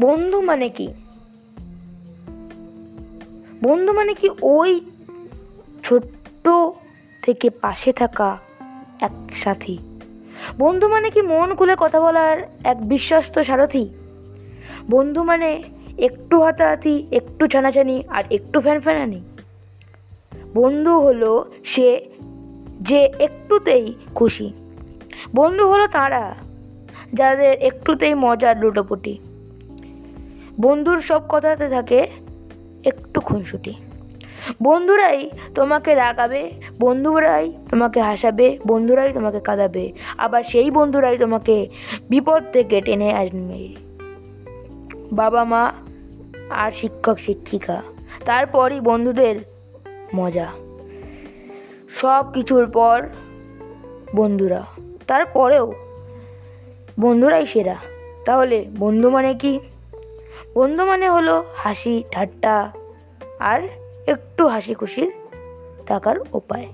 বন্ধু মানে কি? বন্ধু মানে কি ওই ছোট্ট থেকে পাশে থাকা এক সাথী। বন্ধু মানে কি মন খুলে কথা বলার এক বিশ্বস্ত সারথি। বন্ধু মানে একটু হাতাহাতি, একটু ছানাছানি আর একটু ফ্যান ফ্যানানি বন্ধু হলো সে যে একটুতেই খুশি। বন্ধু হলো তারা, যাদের একটুতেই মজার লুটোপুটি। বন্ধুর সব কথাতে থাকে একটু খুনসুটি। বন্ধুরাই তোমাকে রাগাবে, বন্ধুরাই তোমাকে হাসাবে, বন্ধুরাই তোমাকে কাঁদাবে। আবার সেই বন্ধুরাই তোমাকে বিপদ থেকে টেনে আনবে। বাবা মা আর শিক্ষক, শিক্ষিকা, তারপরই বন্ধুদের মজা। সব কিছুর পর বন্ধুরা, তারপরেও বন্ধুরাই সেরা। তাহলে বন্ধু মানে কি? বন্ধু মানে হলো হাসি ঠাট্টা আর একটু হাসি খুশির থাকার উপায়।